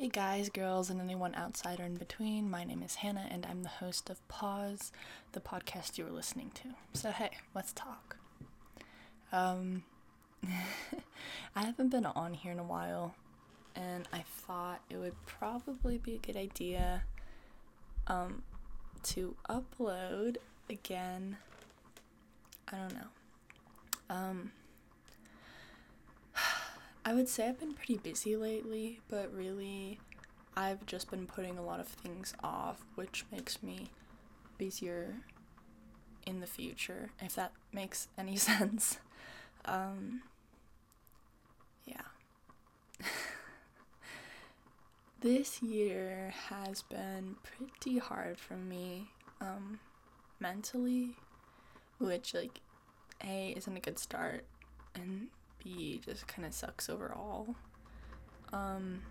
Hey guys, girls, and anyone outside or in between. My name is Hannah, and I'm the host of Pause, the podcast you are listening to. So hey, let's talk. Um, I haven't been on here in a while, and I thought it would probably be a good idea, um, to upload again. I don't know. Um, I would say I've been pretty busy lately, but really, I've just been putting a lot of things off, which makes me busier in the future, if that makes any sense. Um, yeah. this year has been pretty hard for me um, mentally, which, like, A, isn't a good start, and B just kind of sucks overall. Um,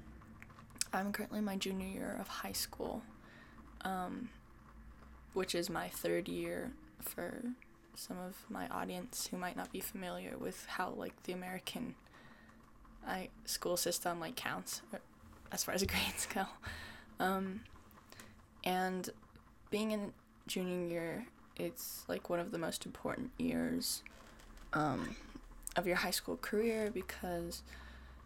I'm currently my junior year of high school, um, which is my third year for some of my audience who might not be familiar with how like the American I, school system like counts uh, as far as grades go. Um, and being in junior year, it's like one of the most important years. Um, of your high school career because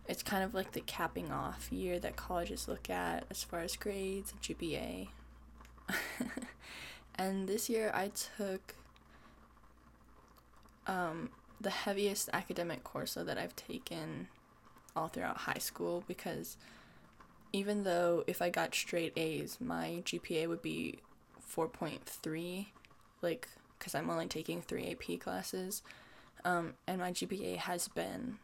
it's kind of like the capping off year that colleges look at as far as grades and GPA. and this year I took um, the heaviest academic course that I've taken all throughout high school because even though if I got straight A's, my GPA would be 4.3, like, because I'm only taking three AP classes um, and my GPA has been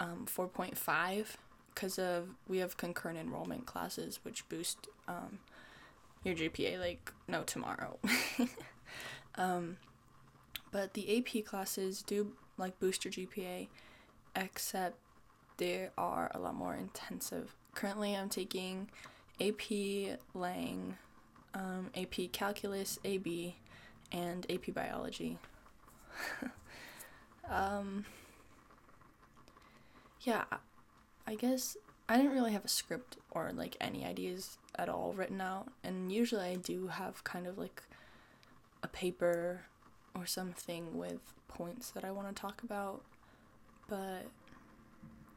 um, 4.5 because of we have concurrent enrollment classes which boost um, your GPA like no tomorrow. um, but the AP classes do like boost your GPA, except they are a lot more intensive. Currently, I'm taking AP Lang, um, AP Calculus, AB, and AP Biology. Um, yeah, I guess I didn't really have a script or like any ideas at all written out, and usually I do have kind of like a paper or something with points that I want to talk about, but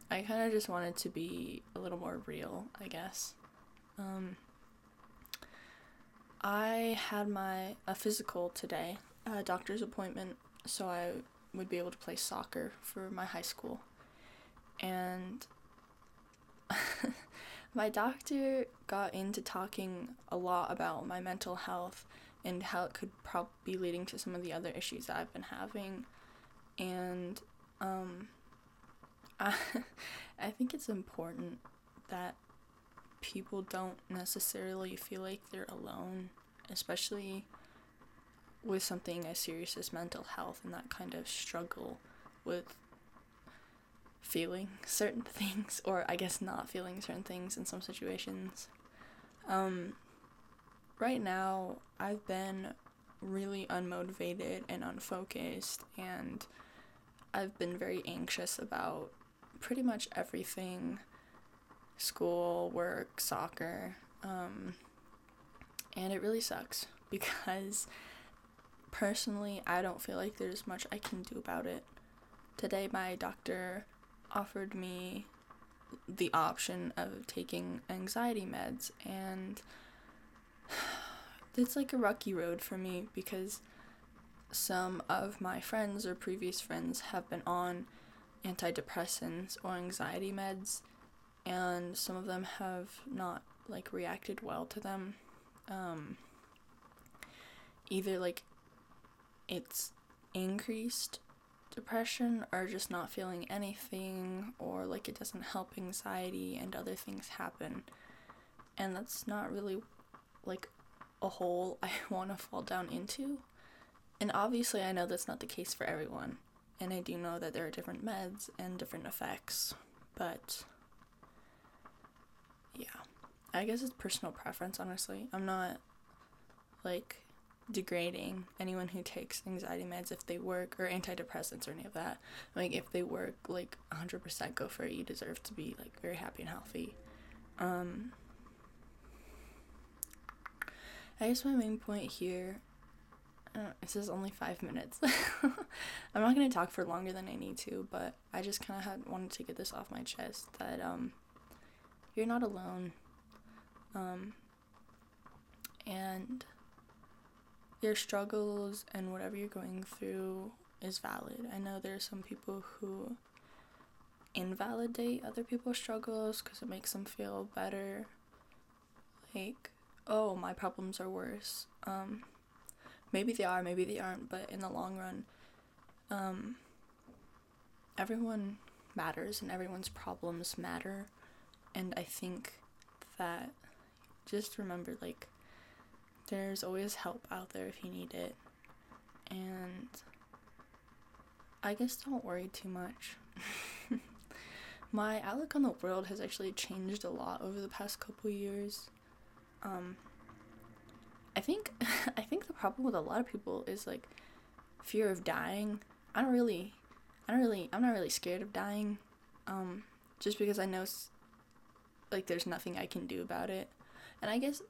I kind of just wanted to be a little more real, I guess. Um, I had my a physical today, a doctor's appointment, so I would be able to play soccer for my high school. And my doctor got into talking a lot about my mental health and how it could probably be leading to some of the other issues that I've been having. And um, I, I think it's important that people don't necessarily feel like they're alone, especially with something as serious as mental health and that kind of struggle with feeling certain things or I guess not feeling certain things in some situations. Um, right now, I've been really unmotivated and unfocused, and I've been very anxious about pretty much everything school, work, soccer. Um, and it really sucks because personally, I don't feel like there's much I can do about it. Today, my doctor offered me the option of taking anxiety meds, and it's like a rocky road for me because some of my friends or previous friends have been on antidepressants or anxiety meds, and some of them have not like reacted well to them. Um, either like it's increased depression or just not feeling anything or like it doesn't help anxiety and other things happen. And that's not really like a hole I want to fall down into. And obviously, I know that's not the case for everyone. And I do know that there are different meds and different effects. But yeah, I guess it's personal preference, honestly. I'm not like degrading anyone who takes anxiety meds if they work or antidepressants or any of that like if they work like 100% go for it you deserve to be like very happy and healthy Um, I guess my main point here. Uh, this is only five minutes. I'm not gonna talk for longer than I need to, but I just kind of had wanted to get this off my chest that um, you're not alone. Um, and your struggles and whatever you're going through is valid. I know there are some people who invalidate other people's struggles because it makes them feel better. Like, oh, my problems are worse. Um, maybe they are, maybe they aren't, but in the long run, um, everyone matters and everyone's problems matter. And I think that just remember, like, there's always help out there if you need it. And I guess don't worry too much. My outlook on the world has actually changed a lot over the past couple years. Um, I think I think the problem with a lot of people is like fear of dying. I don't really I don't really I'm not really scared of dying. Um, just because I know like there's nothing I can do about it. And I guess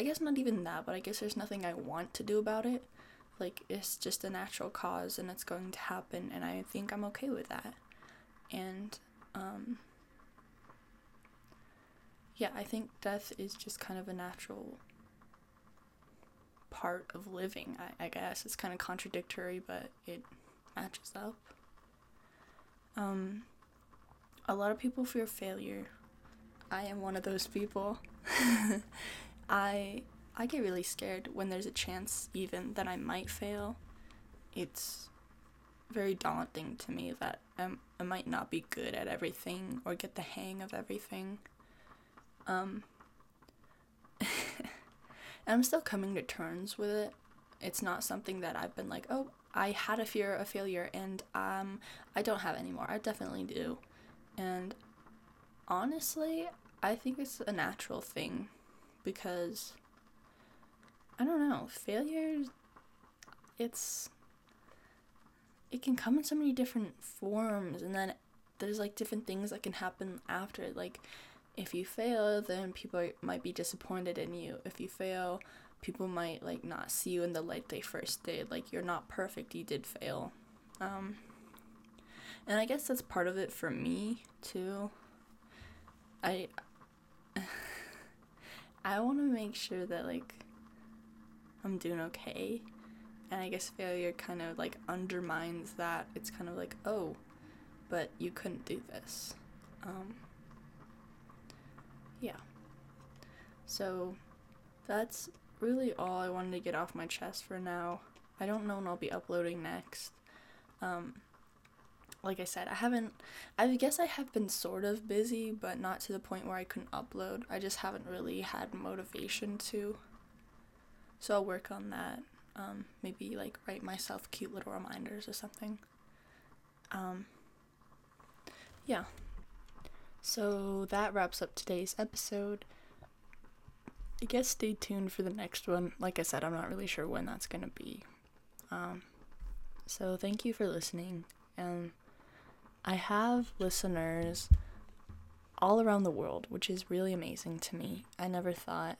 I guess not even that, but I guess there's nothing I want to do about it. Like, it's just a natural cause and it's going to happen, and I think I'm okay with that. And, um, yeah, I think death is just kind of a natural part of living, I, I guess. It's kind of contradictory, but it matches up. Um, a lot of people fear failure. I am one of those people. I I get really scared when there's a chance even that I might fail. It's very daunting to me that um, I might not be good at everything or get the hang of everything. Um, I'm still coming to terms with it. It's not something that I've been like, oh, I had a fear of failure and um, I don't have anymore. I definitely do. And honestly, I think it's a natural thing because I don't know, failure it's it can come in so many different forms and then there's like different things that can happen after like if you fail then people might be disappointed in you. If you fail people might like not see you in the light they first did like you're not perfect you did fail. Um and i guess that's part of it for me too. I I want to make sure that like I'm doing okay. And I guess failure kind of like undermines that. It's kind of like, "Oh, but you couldn't do this." Um Yeah. So that's really all I wanted to get off my chest for now. I don't know when I'll be uploading next. Um like I said, I haven't. I guess I have been sort of busy, but not to the point where I couldn't upload. I just haven't really had motivation to. So I'll work on that. Um, maybe like write myself cute little reminders or something. Um, yeah. So that wraps up today's episode. I guess stay tuned for the next one. Like I said, I'm not really sure when that's gonna be. Um, so thank you for listening and I have listeners all around the world, which is really amazing to me. I never thought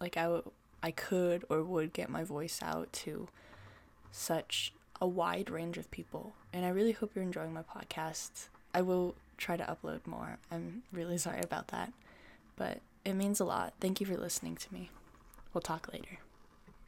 like I, w- I could or would get my voice out to such a wide range of people. And I really hope you're enjoying my podcast. I will try to upload more. I'm really sorry about that. But it means a lot. Thank you for listening to me. We'll talk later.